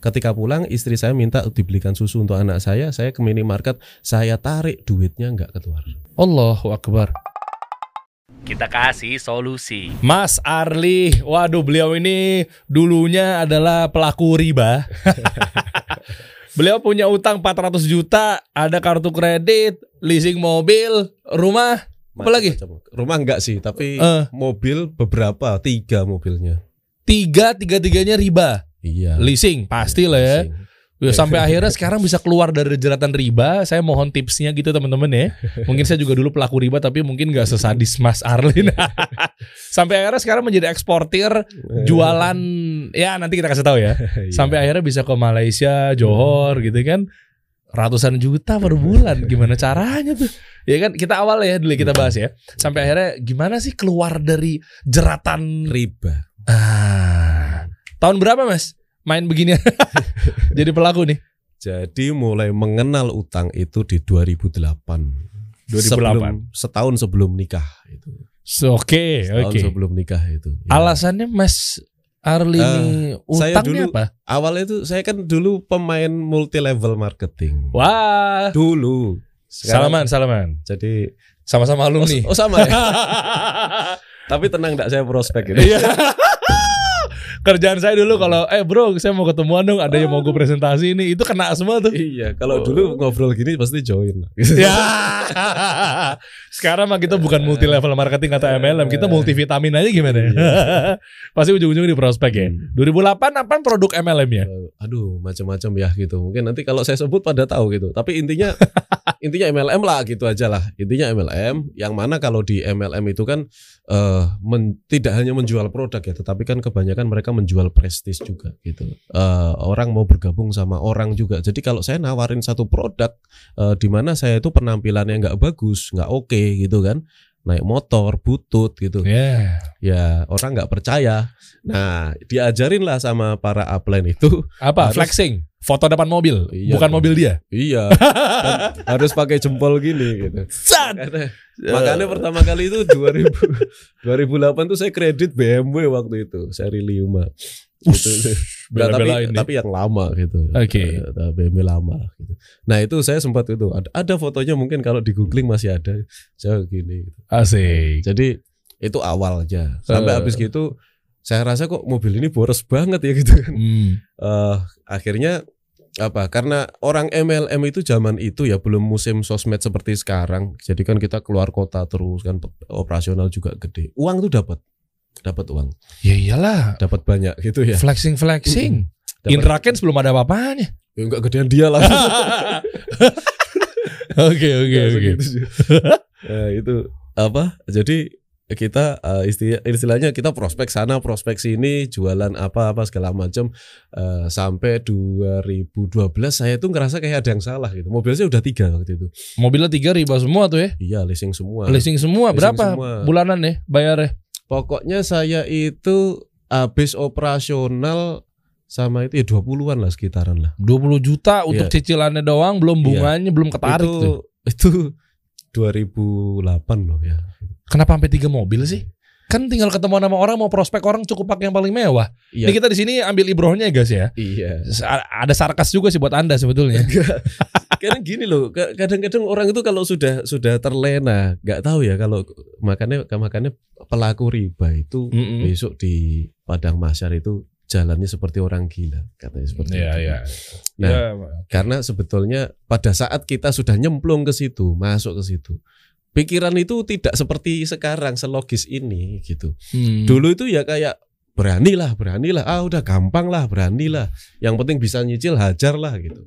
Ketika pulang istri saya minta dibelikan susu untuk anak saya, saya ke minimarket, saya tarik duitnya nggak keluar. Allahu Akbar. Kita kasih solusi. Mas Arli, waduh beliau ini dulunya adalah pelaku riba. beliau punya utang 400 juta, ada kartu kredit, leasing mobil, rumah, apa lagi? Rumah enggak sih, tapi Eh. mobil beberapa, tiga mobilnya. Tiga, tiga-tiganya riba. Iya. Leasing, pasti lah ya. Leasing. Ya, sampai akhirnya sekarang bisa keluar dari jeratan riba. Saya mohon tipsnya gitu teman-teman ya. Mungkin saya juga dulu pelaku riba tapi mungkin nggak sesadis Mas Arlin. sampai akhirnya sekarang menjadi eksportir jualan ya nanti kita kasih tahu ya. Iya. Sampai akhirnya bisa ke Malaysia, Johor gitu kan. Ratusan juta per bulan. Gimana caranya tuh? Ya kan kita awal ya dulu kita bahas ya. Sampai akhirnya gimana sih keluar dari jeratan riba. Ah. Tahun berapa Mas? Main begini Jadi pelaku nih. Jadi mulai mengenal utang itu di 2008. 2008. Sebelum, setahun sebelum nikah itu. So, Oke, Setahun oke. sebelum nikah itu. Ya. Alasannya Mas Arli ini saya utangnya dulu- apa? Awalnya itu saya kan dulu pemain multi level marketing. Wah, Dulu. Sekarang- salaman, salaman. Jadi Sama-sama oh, alumni. oh sama ya. Tapi tenang enggak saya prospek ini. Iya. Kerjaan saya dulu kalau eh bro saya mau ketemuan dong ada yang mau gue presentasi ini itu kena semua tuh. Iya, kalau dulu ngobrol gini pasti join. Ya. Sekarang mah kita bukan multi level marketing atau MLM, kita multivitamin aja gimana ya? Pasti ujung-ujungnya di prospek ya. 2008 apa produk MLM ya? Eh, Aduh, macam-macam ya gitu. Mungkin nanti kalau saya sebut pada tahu gitu. Tapi intinya intinya MLM lah gitu aja lah. Intinya MLM yang mana kalau di MLM itu kan eh men- tidak hanya menjual produk ya, tetapi kan kebanyakan mereka menjual prestis juga gitu. Eh, orang mau bergabung sama orang juga. Jadi kalau saya nawarin satu produk eh, di mana saya itu penampilannya nggak bagus, nggak oke gitu kan, naik motor, butut gitu Ya. ya orang nggak percaya. Nah, diajarin lah sama para upline itu, Apa? Harus- Flexing. Foto depan mobil, Iya. bukan mobil dia. iya, kan harus pakai jempol gini gitu. Sat. Makanya, makanya pertama kali itu 2000 2008 tuh saya kredit BMW waktu itu, seri 5. Gitu. Nggak, tapi, tapi yang lama gitu. Oke. Eh, BMW lama gitu. Nah, itu saya sempat itu ada, ada fotonya mungkin kalau di googling masih ada. Saya gini gitu. Asik. Jadi itu awalnya. Sampai Eh. habis gitu saya rasa kok mobil ini boros banget ya gitu kan. Hmm. Eh, akhirnya apa? Karena orang MLM itu zaman itu ya belum musim sosmed seperti sekarang. Jadi kan kita keluar kota terus kan operasional juga gede. Uang tuh dapat. Dapat uang. Ya iyalah. Dapat banyak gitu ya. Flexing flexing. Indra Kents belum ada apa-apanya. Ya enggak gedean dia lah. Oke oke oke. Nah, itu apa? Jadi kita eh, isti- istilahnya kita prospek sana, prospek sini, jualan apa-apa segala macam Eh, sampai 2012 saya tuh ngerasa kayak ada yang salah gitu. Mobil saya udah tiga waktu itu. Mobilnya tiga riba semua tuh ya. Iya, leasing semua. Leasing semua Leasing berapa semua. bulanan ya bayarnya? Pokoknya saya itu habis operasional sama itu ya 20-an lah sekitaran lah. 20 juta untuk Iya. cicilannya doang, belum bunganya, belum ketarik itu tuh. itu 2008 loh ya. Kenapa sampai tiga mobil sih? Kan tinggal ketemu sama orang mau prospek orang cukup pakai yang paling mewah. Iya. Ini kita di sini ambil ibrohnya ya guys ya. Iya. Ada sarkas juga sih buat anda sebetulnya. Karena gini loh, ka- kadang-kadang orang itu kalau sudah sudah terlena, nggak tahu ya kalau makannya makannya pelaku riba itu Mm-mm. besok di padang masyar itu jalannya seperti orang gila, katanya seperti Iya itu. iya. Nah, Ya, karena sebetulnya pada saat kita sudah nyemplung ke situ, masuk ke situ, pikiran itu tidak seperti sekarang selogis ini gitu. hmm. Dulu itu ya kayak beranilah, beranilah, ah udah gampang lah, beranilah. Yang penting bisa nyicil, hajar lah gitu.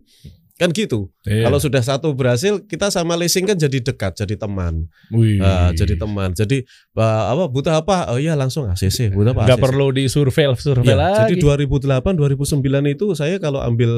Kan gitu. Iya. Kalau sudah satu berhasil, kita sama leasing kan jadi dekat, jadi teman. Wih. Ah, jadi teman. Jadi ah, apa butuh apa? Oh iya langsung ACC. Butuh apa? Nggak ACC. perlu di survei survei Iya, lagi. jadi 2008 2009 itu saya kalau ambil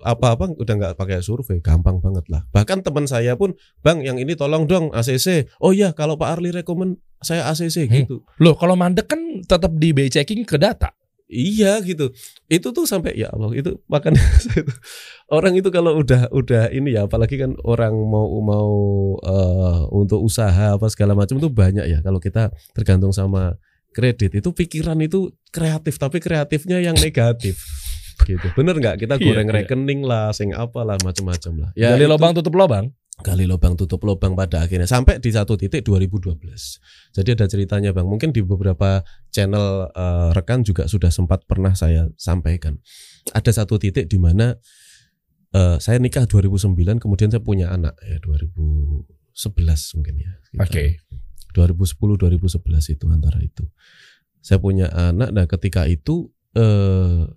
apa-apa udah nggak pakai survei, gampang banget lah. Bahkan teman saya pun, "Bang, yang ini tolong dong ACC." Oh iya, kalau Pak Arli rekomen saya ACC Hmm. gitu. Loh kalau mandek kan tetap di checking ke data. Iya gitu. Itu tuh sampai ya Allah itu makanya orang itu kalau udah udah ini ya apalagi kan orang mau mau eh, untuk usaha apa segala macam tuh banyak ya kalau kita tergantung sama kredit itu pikiran itu kreatif tapi kreatifnya yang negatif. gitu. Bener nggak? Kita Iya, goreng iya. rekening lah, sing apalah macam-macam lah. Gali itu- lubang tutup lubang. Gali lubang tutup lubang pada akhirnya sampai di satu titik 2012. Jadi ada ceritanya Bang. Mungkin di beberapa channel eh, rekan juga sudah sempat pernah saya sampaikan. Ada satu titik di mana eh, saya nikah 2009 kemudian saya punya anak ya 2011 mungkin ya. Oke. Sekitar 2010 2011 itu antara itu. Saya punya anak nah ketika itu eh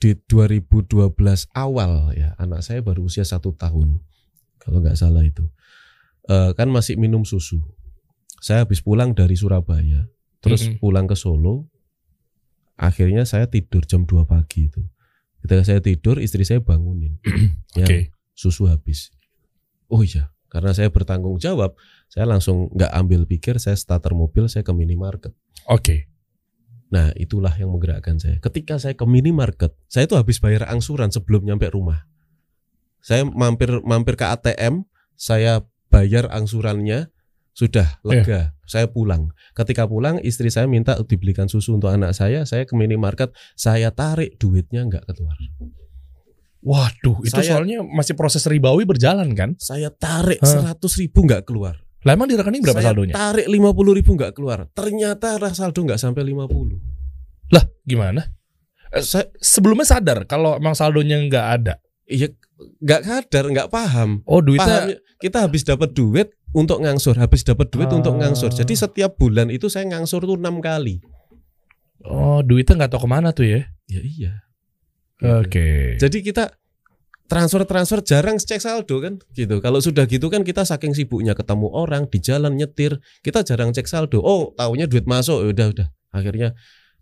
di 2012 awal ya anak saya baru usia satu tahun kalau nggak salah itu Eh kan masih minum susu. Saya habis pulang dari Surabaya, terus Mm-mm. pulang ke Solo. Akhirnya saya tidur jam 2 pagi itu. Ketika saya tidur, istri saya bangunin. Oke. Ya, susu habis. Oh iya, karena saya bertanggung jawab, saya langsung nggak ambil pikir, saya starter mobil, saya ke minimarket. Oke. Nah, itulah yang menggerakkan saya. Ketika saya ke minimarket, saya itu habis bayar angsuran sebelum nyampe rumah. Saya mampir mampir ke ATM, saya bayar angsurannya, sudah lega. Saya pulang. Ketika pulang, istri saya minta dibelikan susu untuk anak saya. Saya ke minimarket, saya tarik duitnya nggak keluar. Waduh, itu Saya- soalnya masih proses ribawi berjalan kan? Saya tarik? 100 ribu nggak keluar. Lah emang di rekening berapa saya saldonya? tarik 50 ribu nggak keluar. Ternyata saldo nggak sampai 50. Lah, gimana? Eh, Saya Sebelumnya sadar kalau emang saldonya nggak ada. iya nggak sadar, nggak paham. Oh, duitnya Paham, kita habis dapat duit untuk ngangsur, habis dapat duit Ah. untuk ngangsur. Jadi setiap bulan itu saya ngangsur tuh enam kali. Oh, duitnya nggak tahu ke mana tuh ya? Ya iya. Oke. Jadi kita transfer-transfer jarang cek saldo kan gitu. Kalau sudah gitu kan kita saking sibuknya ketemu orang di jalan nyetir, kita jarang cek saldo. Oh, taunya duit masuk, ya udah udah. Akhirnya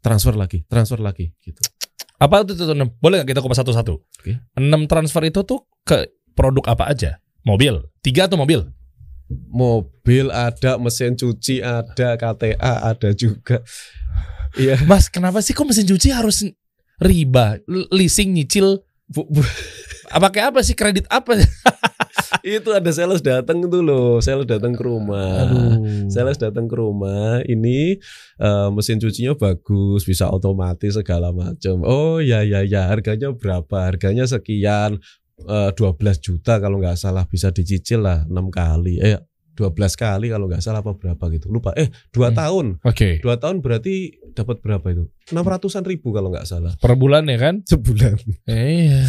transfer lagi, transfer lagi gitu. Apa itu tuh? enam? Boleh nggak kita kupas satu-satu? Oke. Enam transfer itu tuh ke produk apa aja? Mobil. Tiga atau mobil? Mobil ada, mesin cuci ada, KTA ada juga. Iya. Mas, kenapa sih kok mesin cuci harus riba, leasing, nyicil? Bu- bu- Apa kayak apa sih kredit apa? itu ada sales datang tuh loh, sales datang ke rumah. Sales datang ke rumah, ini eh, mesin cucinya bagus, bisa otomatis segala macam. Oh ya ya ya, harganya berapa? Harganya sekian, eh, 12 juta kalau nggak salah bisa dicicil lah 6 kali. Eh 12 kali kalau nggak salah apa berapa gitu. Lupa. Eh 2 Hmm. tahun. Oke. 2 tahun berarti dapat berapa itu? 600-an ribu kalau nggak salah. Per bulan ya kan? Sebulan. Iya.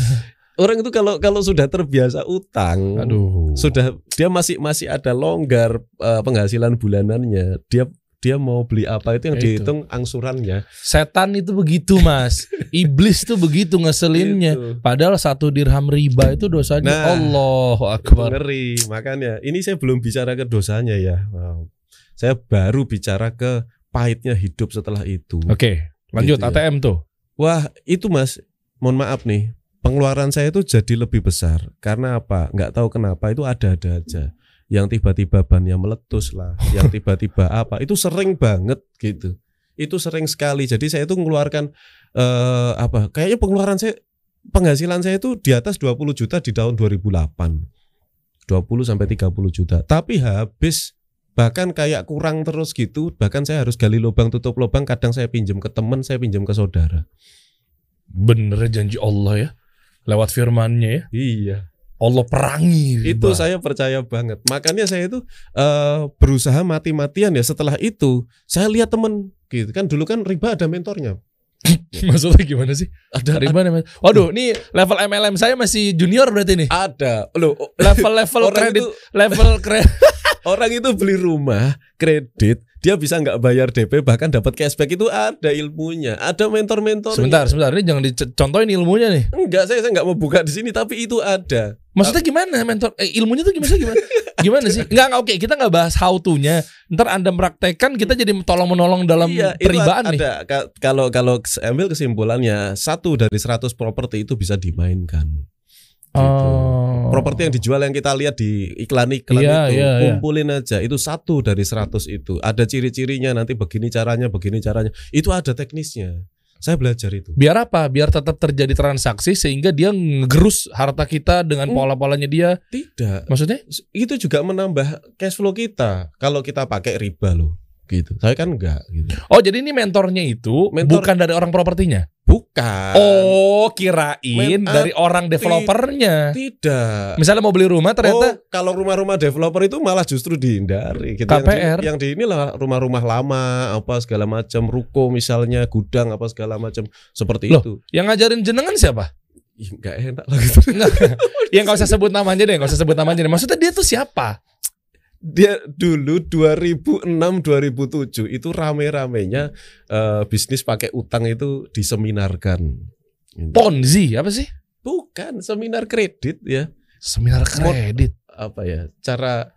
Orang itu kalau kalau sudah terbiasa utang, Aduh. sudah dia masih masih ada longgar eh, penghasilan bulanannya dia dia mau beli apa itu yang Itu. dihitung angsurannya Setan itu begitu mas Iblis tuh begitu ngeselinnya Gitu. Padahal satu dirham riba itu dosanya Nah, Allahu Itu Akbar ngeri makanya ini saya belum bicara ke dosanya ya Wow. saya baru bicara ke pahitnya hidup setelah itu Oke lanjut Gitu ya. ATM tuh wah itu mas mohon maaf nih pengeluaran saya itu jadi lebih besar. Karena apa? Nggak tahu kenapa itu ada-ada aja. Yang tiba-tiba bannya meletus lah yang tiba-tiba apa itu sering banget gitu. Itu sering sekali. Jadi saya itu mengeluarkan eh, apa kayaknya pengeluaran saya penghasilan saya itu di atas 20 juta di tahun 2008 20 sampai 30 juta. Tapi habis bahkan kayak kurang terus gitu bahkan saya harus gali lubang tutup lubang kadang saya pinjam ke teman saya pinjam ke saudara. Bener janji Allah ya Lewat firmannya ya iya Allah perangi Itu riba. saya percaya banget. Makanya saya itu eh, berusaha mati-matian ya. Setelah itu saya lihat temen gitu kan dulu kan riba ada mentornya. Maksudnya gimana sih? Ada Riba namanya. Waduh, nih level MLM saya masih junior berarti nih. ada. Loh, Level-level orang kredit, itu level kredit. orang itu beli rumah kredit dia bisa nggak bayar DP bahkan dapat cashback itu ada ilmunya. Ada mentor-mentor. Sebentar, sebentar. Ini jangan dicontohin ilmunya nih. Enggak, saya saya nggak mau buka di sini tapi itu ada. Maksudnya gimana mentor? Eh, ilmunya tuh gimana? Gimana? Gimana sih? Enggak, enggak oke. Kita nggak bahas how to-nya. Ntar Anda praktekkan, kita jadi tolong menolong dalam Iya, peribaan nih. ada. Kalau kalau ambil kesimpulannya satu dari 100 properti itu bisa dimainkan. Gitu. Oh. properti yang dijual yang kita lihat di iklan-iklan Iya, itu iya, iya. kumpulin aja itu satu dari 100 itu ada ciri-cirinya nanti begini caranya begini caranya itu ada teknisnya saya belajar itu Biar apa? Biar tetap terjadi transaksi sehingga dia ngegerus harta kita dengan Hmm. pola-polanya dia. tidak Maksudnya? itu juga menambah cash flow kita kalau kita pakai riba loh gitu. Saya kan enggak gitu. Oh, jadi ini mentornya itu Mentor- bukan dari orang propertinya. Bukan. Oh, kirain Men- dari orang developernya. Tidak. Misalnya mau beli rumah ternyata Oh, kalau rumah-rumah developer itu malah justru dihindari. Gitu. KPR. Yang di, yang di inilah rumah-rumah lama, apa segala macam, ruko misalnya, gudang apa segala macam, seperti Loh. itu. yang ngajarin jenengan siapa? Ih, Nggak enak lah gitu. yang nggak usah sebut namanya deh, nggak usah sebut namanya deh. Maksudnya dia tuh siapa? Dia dulu 2006 2007 itu rame-ramenya eh, bisnis pakai utang itu diseminarkan. Ponzi apa sih? Bukan seminar kredit ya. Seminar kredit. Apa ya? Cara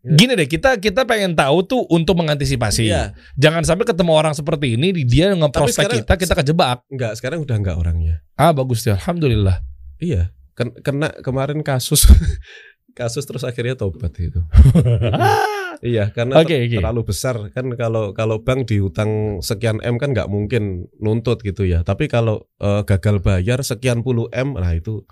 Gini deh, kita kita pengen tahu tuh untuk mengantisipasi. Iya, Jangan sampai ketemu orang seperti ini, dia ngeprospek kita, kita kejebak. enggak sekarang udah enggak orangnya. Ah bagus ya, alhamdulillah. Iya, ken- kena kemarin kasus kasus terus akhirnya tobat itu. Iya, karena Oke, ter- oke. terlalu besar kan kalau kalau bank dihutang sekian m kan nggak mungkin nuntut gitu ya. Tapi kalau eh, gagal bayar sekian puluh m, nah itu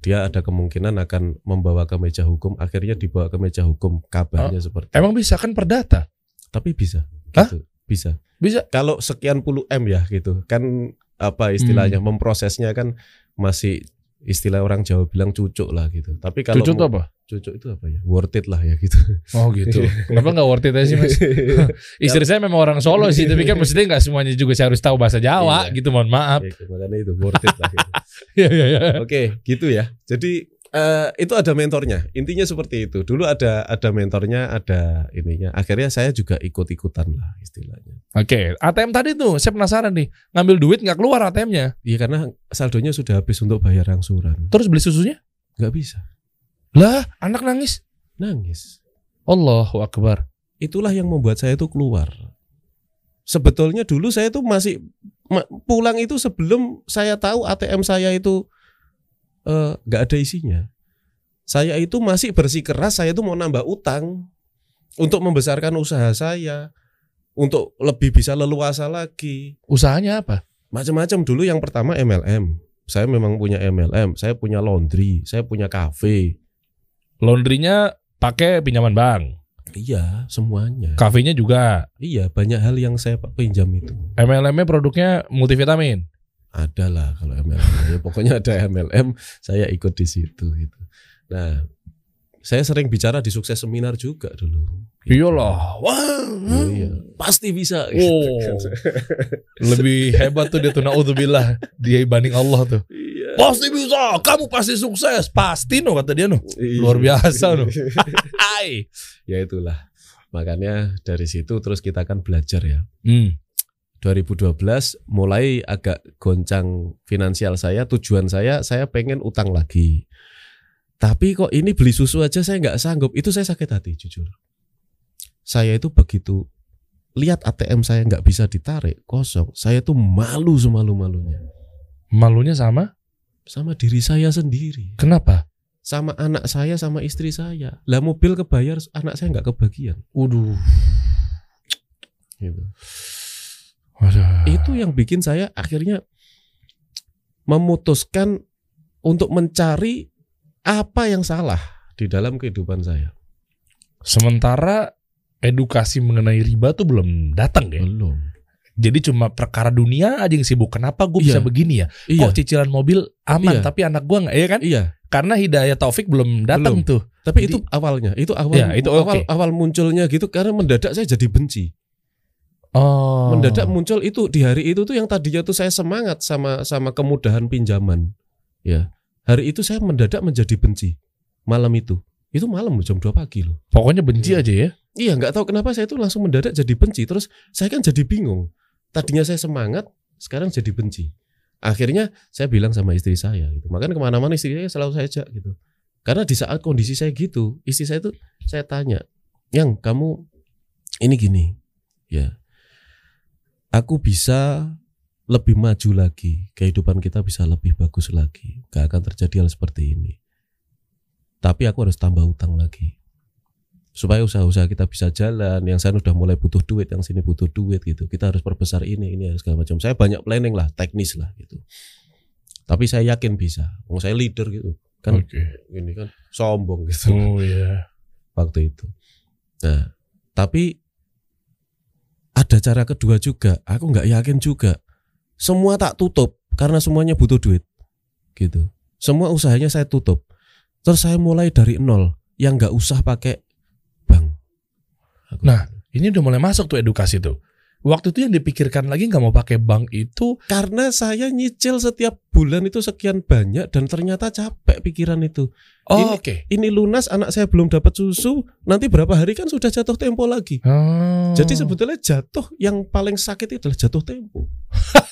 dia ada kemungkinan akan membawa ke meja hukum. Akhirnya dibawa ke meja hukum kabarnya seperti. Emang bisa kan perdata? Tapi bisa, Hah? gitu. bisa. Bisa. Kalau sekian puluh m ya gitu, kan apa istilahnya Hmm. memprosesnya kan masih istilah orang Jawa bilang cucuk lah gitu. Tapi kalau Cucu tuh mau- apa? cucuk itu apa ya? Worth it lah ya gitu. Oh gitu. Kenapa nggak worth it aja sih mas? Istri saya memang orang Solo sih, tapi kan maksudnya nggak semuanya juga saya harus tahu bahasa Jawa Iya. gitu. Mohon maaf. Ya, makanya itu worth it lah gitu. Iya iya iya. Oke, gitu ya. Jadi eh, itu ada mentornya. Intinya seperti itu. Dulu ada ada mentornya, ada ininya. Akhirnya saya juga ikut-ikutan lah istilahnya. Oke, ATM tadi tuh saya penasaran nih, ngambil duit nggak keluar ATM-nya, Iya karena saldonya sudah habis untuk bayar angsuran. terus beli susunya? Nggak bisa. Lah, anak nangis. Nangis. Allahu Akbar. Itulah yang membuat saya itu keluar. Sebetulnya dulu saya itu masih ma- pulang itu sebelum saya tahu ATM saya itu eh, nggak ada isinya. Saya itu masih bersikeras saya itu mau nambah utang untuk membesarkan usaha saya, untuk lebih bisa leluasa lagi. Usahanya apa? Macam-macam dulu yang pertama MLM. Saya memang punya MLM, saya punya laundry, saya punya kafe. Laundrynya pakai pinjaman bank, Iya, semuanya. kafenya juga. Iya, banyak hal yang saya pinjam itu. MLM-nya produknya multivitamin. Ada lah kalau MLM. ya, pokoknya ada MLM, saya ikut di situ gitu. Nah, saya sering bicara di sukses seminar juga dulu. Iyalah, wah, Oh, iya, pasti bisa. Oh. gitu. lebih hebat tuh dia tuh naudzubillah dia banding Allah tuh. Iya. Pasti bisa, kamu pasti sukses, pasti no kata dia no. Iya. Luar biasa no. Hai. ya itulah. Makanya dari situ terus kita akan belajar ya. Hmm. 2012 mulai agak goncang finansial saya. Tujuan saya saya pengen utang lagi. Tapi kok ini beli susu aja saya nggak sanggup. Itu saya sakit hati jujur. Saya itu begitu lihat ATM saya nggak bisa ditarik kosong. Saya tuh malu semalu-malunya Malunya sama? sama diri saya sendiri, Kenapa? sama anak saya, sama istri saya. Lah mobil kebayar, anak saya nggak kebagian. Waduh. Gitu. Waduh. itu yang bikin saya akhirnya memutuskan untuk mencari apa yang salah di dalam kehidupan saya. Sementara edukasi mengenai riba tuh belum datang ya. Belum. Jadi cuma perkara dunia aja yang sibuk. Kenapa gue Iya. bisa begini ya? Iya, Kok cicilan mobil aman Iya. tapi anak gua nggak ya kan? iya. Karena hidayah taufik belum datang Belum. tuh. Tapi Jadi- itu awalnya, itu awal Iya, itu awal awal munculnya gitu karena mendadak saya jadi benci. Oh. Mendadak muncul itu di hari itu tuh yang tadinya tuh saya semangat sama sama kemudahan pinjaman. Ya. Hari itu saya mendadak menjadi benci. Malam itu. Itu malam loh, jam 2 pagi loh. Pokoknya benci Iya. aja ya. Iya, nggak tahu kenapa saya itu langsung mendadak jadi benci. Terus saya kan jadi bingung. Tadinya saya semangat, sekarang jadi benci. Akhirnya saya bilang sama istri saya gitu. Makanya ke mana-mana istri saya selalu saya ajak gitu. Karena di saat kondisi saya gitu, istri saya itu saya tanya, yang kamu ini gini, ya, aku bisa lebih maju lagi, kehidupan kita bisa lebih bagus lagi, gak akan terjadi hal seperti ini. Tapi aku harus tambah utang lagi. Supaya usaha-usaha kita bisa jalan. Yang sana udah mulai butuh duit yang sini butuh duit gitu. Kita harus perbesar ini ini harus segala macam. Saya banyak planning lah teknis lah gitu. Tapi saya yakin bisa. Wong saya leader gitu. Kan Oke. ini kan sombong gitu. Oh iya. waktu itu. Nah tapi ada cara kedua juga. Aku nggak yakin juga. Semua tak tutup karena semuanya butuh duit. Gitu. Semua usahanya saya tutup. Terus saya mulai dari nol yang nggak usah pakai bank. Aku- Nah. Ini udah mulai masuk tuh edukasi tuh. Waktu itu yang dipikirkan lagi nggak mau pakai bank itu karena saya nyicil setiap bulan itu sekian banyak dan ternyata capek pikiran itu. Oh, Ini- oke. Ini lunas anak saya belum dapat susu, nanti berapa hari kan sudah jatuh tempo lagi. Oh. Jadi sebetulnya jatuh yang paling sakit itu adalah jatuh tempo.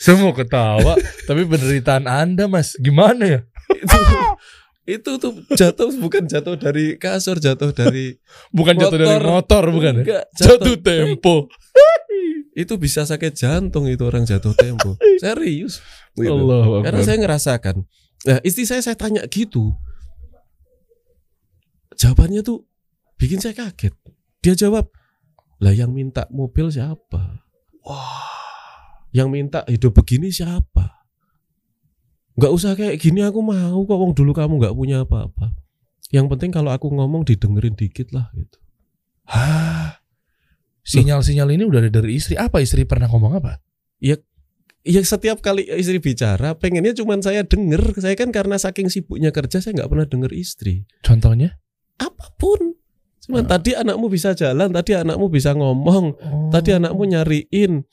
semua ketawa, tapi penderitaan Anda, Mas, gimana ya? itu tuh jatuh bukan jatuh dari kasur, jatuh dari Bukan jatuh dari Motor. motor, bukan ya? Enggak, Jatuh tempo. Itu bisa sakit jantung itu orang jatuh tempo. Serius. Gitu. Allah Karena saya ngerasakan. Nah, istri saya saya tanya gitu. Jawabannya tuh bikin saya kaget. Dia jawab, "Lah yang minta mobil siapa? Wah. Yang minta hidup begini siapa?" Nggak usah kayak gini aku mau kok wong dulu kamu nggak punya apa-apa. Yang penting kalau aku ngomong didengerin dikit lah gitu. Hah. Sinyal-sinyal ini udah ada dari istri. Apa istri pernah ngomong apa? Ya setiap kali istri bicara pengennya cuman saya denger. Saya kan karena saking sibuknya kerja saya nggak pernah denger istri. Contohnya? Apa pun. Cuman Ah. tadi anakmu bisa jalan, tadi anakmu bisa ngomong, Oh. tadi anakmu nyariin.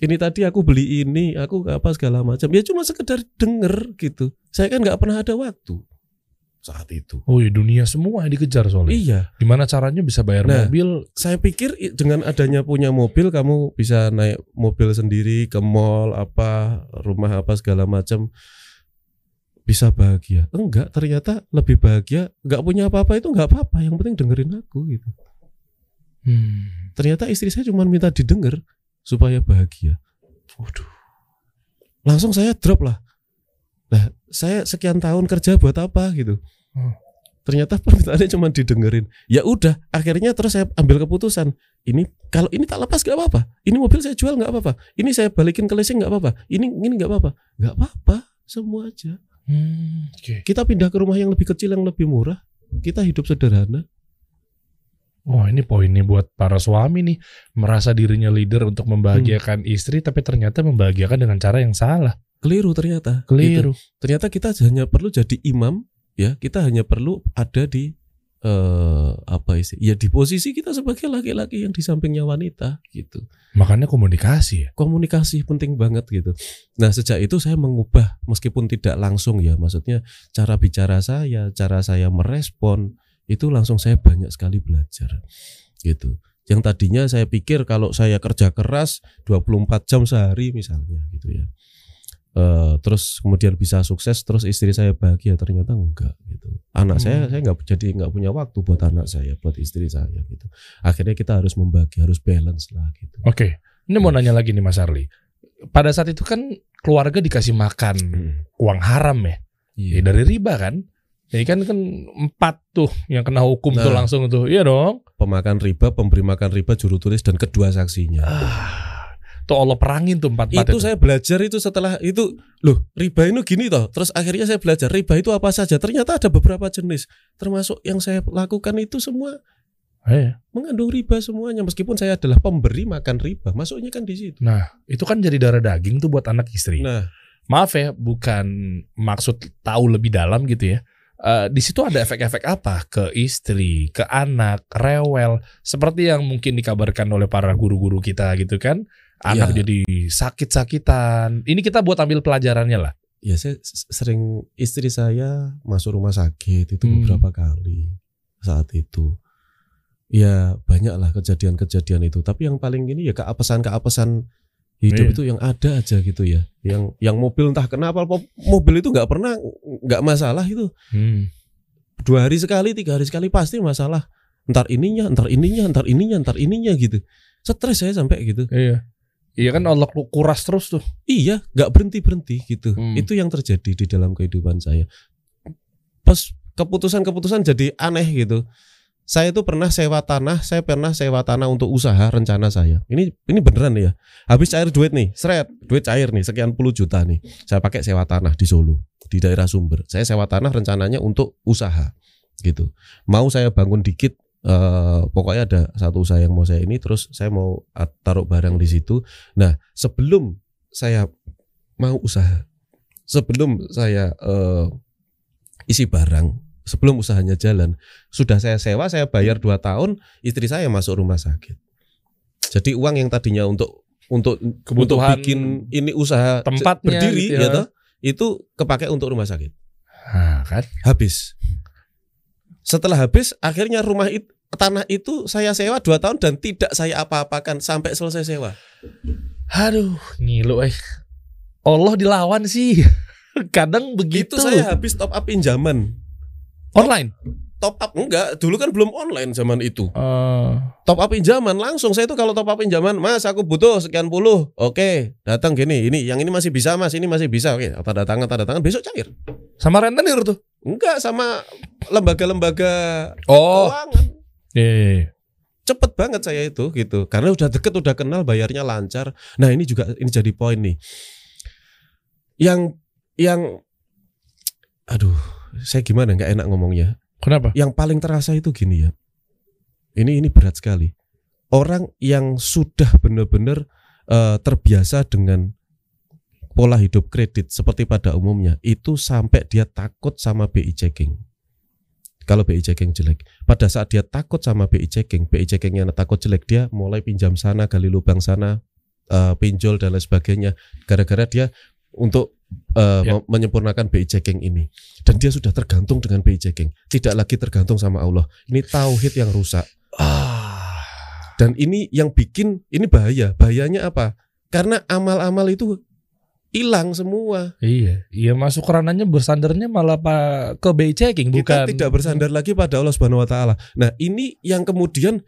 Ini tadi aku beli ini, aku apa segala macam. Ya cuma sekedar denger gitu. Saya kan nggak pernah ada waktu saat itu. Oh iya dunia semua yang dikejar soalnya. Iya, Gimana caranya bisa bayar Nah. mobil? saya pikir dengan adanya punya mobil kamu bisa naik mobil sendiri ke mall apa rumah apa segala macam bisa bahagia. Enggak, ternyata lebih bahagia. Enggak punya apa-apa itu enggak apa-apa. Yang penting dengerin aku gitu. Hmm. Ternyata istri saya cuma minta didengar supaya bahagia. Waduh. Langsung saya drop lah. Nah, saya sekian tahun kerja buat apa gitu. Hmm. Ternyata permintaannya cuma didengerin. Ya udah, akhirnya terus saya ambil keputusan. Ini kalau ini tak lepas gak apa-apa. Ini mobil saya jual nggak apa-apa. Ini saya balikin ke leasing nggak apa-apa. Ini ini nggak apa-apa. Nggak apa-apa, semua aja. Hmm, Oke. Kita pindah ke rumah yang lebih kecil yang lebih murah. Kita hidup sederhana. Wah ini poinnya buat para suami nih merasa dirinya leader untuk membahagiakan Hmm. istri, tapi ternyata membahagiakan dengan cara yang salah. Keliru ternyata. Gitu. Keliru. ternyata kita hanya perlu jadi imam ya kita hanya perlu ada di eh apa isi ya di posisi kita sebagai laki-laki yang di sampingnya wanita gitu Makanya komunikasi ya. komunikasi penting banget gitu nah sejak itu saya mengubah meskipun tidak langsung ya maksudnya cara bicara saya cara saya merespon itu langsung saya banyak sekali belajar gitu yang tadinya saya pikir kalau saya kerja keras 24 jam sehari misalnya gitu ya Eh, terus kemudian bisa sukses terus istri saya bahagia ternyata enggak gitu anak Hmm. saya saya nggak jadi nggak punya waktu buat anak saya buat istri saya gitu akhirnya kita harus membagi harus balance lah gitu Oke, ini mau nanya lagi nih Mas Arli. Pada saat itu kan keluarga dikasih makan uang haram ya, Iya. ya dari riba kan? Ini kan kan empat tuh yang kena hukum tuh Nah. langsung tuh, iya dong. pemakan riba pemberi makan riba juru tulis dan kedua saksinya. Ah, tuh Allah perangin tuh empat empat itu. saya belajar itu setelah itu loh riba itu gini toh. Terus akhirnya saya belajar riba itu apa saja? Ternyata ada beberapa jenis. Termasuk yang saya lakukan itu semua Eh, mengandung riba semuanya. Meskipun saya adalah pemberi makan riba masuknya kan di situ. Nah, itu kan jadi darah daging tuh buat anak istri. nah. Maaf ya, bukan maksud tahu lebih dalam gitu ya. Eh, di situ ada efek-efek apa ke istri, ke anak, rewel, seperti yang mungkin dikabarkan oleh para guru-guru kita gitu kan. Anak Iya. jadi sakit-sakitan. Ini kita buat ambil pelajarannya lah. ya saya sering istri saya masuk rumah sakit itu Hmm. beberapa kali saat itu ya banyak lah kejadian-kejadian itu tapi yang paling ini ya keapesan-keapesan hidup Iya. itu yang ada aja gitu ya yang yang mobil entah kenapa mobil itu nggak pernah nggak masalah itu Hmm. dua hari sekali tiga hari sekali pasti masalah ntar ininya ntar ininya ntar ininya ntar ininya gitu stres saya sampai gitu Iya. Iya kan Allah kuras terus tuh. Iya, nggak berhenti berhenti gitu. Hmm. Itu yang terjadi di dalam kehidupan saya. Pas keputusan-keputusan jadi aneh gitu. Saya itu pernah sewa tanah, saya pernah sewa tanah untuk usaha rencana saya. Ini ini beneran ya. Habis cair duit nih, seret, duit cair nih, sekian puluh juta nih. Saya pakai sewa tanah di Solo, di daerah Sumber. Saya sewa tanah rencananya untuk usaha gitu. Mau saya bangun dikit eh, pokoknya ada satu usaha yang mau saya ini terus saya mau taruh barang di situ. Nah, sebelum saya mau usaha, sebelum saya eh, isi barang, sebelum usahanya jalan, sudah saya sewa, saya bayar dua tahun, istri saya masuk rumah sakit. Jadi uang yang tadinya untuk untuk Kebutuhan untuk bikin ini usaha tempatnya berdiri gitu ya ya. toh, itu kepakai untuk rumah sakit. Nah, kan. Habis. Setelah habis, akhirnya rumah itu tanah itu saya sewa dua tahun dan tidak saya apa-apakan sampai selesai sewa. Aduh, ngilu eh. Allah dilawan sih. Kadang begitu. Itu saya habis top up pinjaman. Online. Top up enggak, dulu kan belum online zaman itu. Eh, Top up pinjaman langsung saya itu kalau top up pinjaman, Mas aku butuh sekian puluh. Oke, datang gini, ini yang ini masih bisa Mas, ini masih bisa. Oke, tanda tangan, tanda tangan besok cair. sama rentenir tuh. Enggak sama lembaga-lembaga Oh, keuangan. iya, iya, iya. cepet banget saya itu gitu karena udah deket udah kenal bayarnya lancar nah ini juga ini jadi poin nih yang yang aduh saya gimana? Nggak enak ngomongnya. Kenapa? yang paling terasa itu gini ya. Ini ini berat sekali. Orang yang sudah benar-benar eh, terbiasa dengan pola hidup kredit seperti pada umumnya itu sampai dia takut sama BI checking. Kalau BI checking jelek. Pada saat dia takut sama BI checking BI checkingnya takut jelek dia mulai pinjam sana gali lubang sana eh, pinjol dan lain sebagainya. Gara-gara dia untuk eh, Ya. menyempurnakan BI checking ini dan dia sudah tergantung dengan BI checking tidak lagi tergantung sama Allah ini tauhid yang rusak Ah. dan ini yang bikin ini bahaya bahayanya apa karena amal-amal itu hilang semua Iya, iya masuk ranahnya bersandarnya malah pak ke BI checking kita bukan tidak bersandar lagi pada Allah Subhanahu wa taala. Nah, ini yang kemudian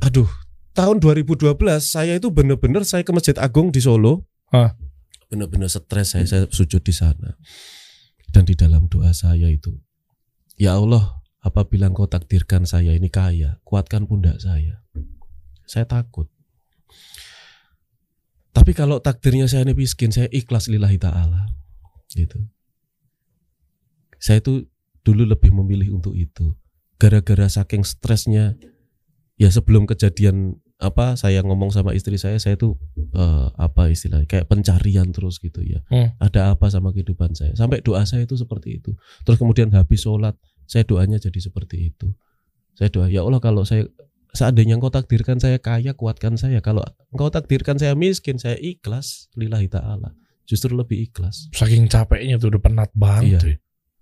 aduh, tahun 2012 saya itu benar-benar saya ke Masjid Agung di Solo. Hah. Benar-benar stres saya saya sujud di sana. Dan di dalam doa saya itu, ya Allah, apabila Engkau takdirkan saya ini kaya, kuatkan pundak saya. Saya takut. Tapi kalau takdirnya saya ini miskin, saya ikhlas lillahi ta'ala. Gitu. Saya itu dulu lebih memilih untuk itu. Gara-gara saking stresnya, ya sebelum kejadian apa saya ngomong sama istri saya, saya tuh eh, apa istilahnya kayak pencarian terus gitu ya. Hmm. Ada apa sama kehidupan saya? Sampai doa saya itu seperti itu. Terus kemudian habis sholat, saya doanya jadi seperti itu. Saya doa ya Allah kalau saya seandainya engkau takdirkan saya kaya kuatkan saya kalau engkau takdirkan saya miskin saya ikhlas lillahi ta'ala justru lebih ikhlas saking capeknya tuh udah penat banget Iya. tuh.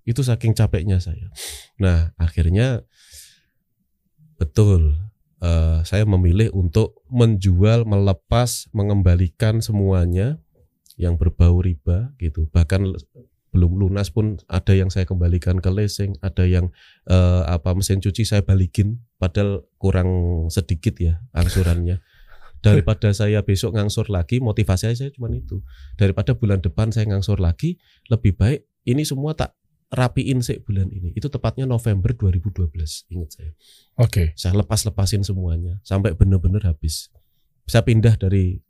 itu saking capeknya saya nah akhirnya betul eh, saya memilih untuk menjual melepas mengembalikan semuanya yang berbau riba gitu. Bahkan belum lunas pun ada yang saya kembalikan ke leasing ada yang eh, apa mesin cuci saya balikin padahal kurang sedikit ya angsurannya. Daripada saya besok ngangsur lagi motivasi saya cuma itu. Daripada bulan depan saya ngangsur lagi lebih baik ini semua tak rapiin sih bulan ini itu tepatnya November 2012 ingat saya Oke. saya lepas-lepasin semuanya sampai bener-bener habis saya pindah dari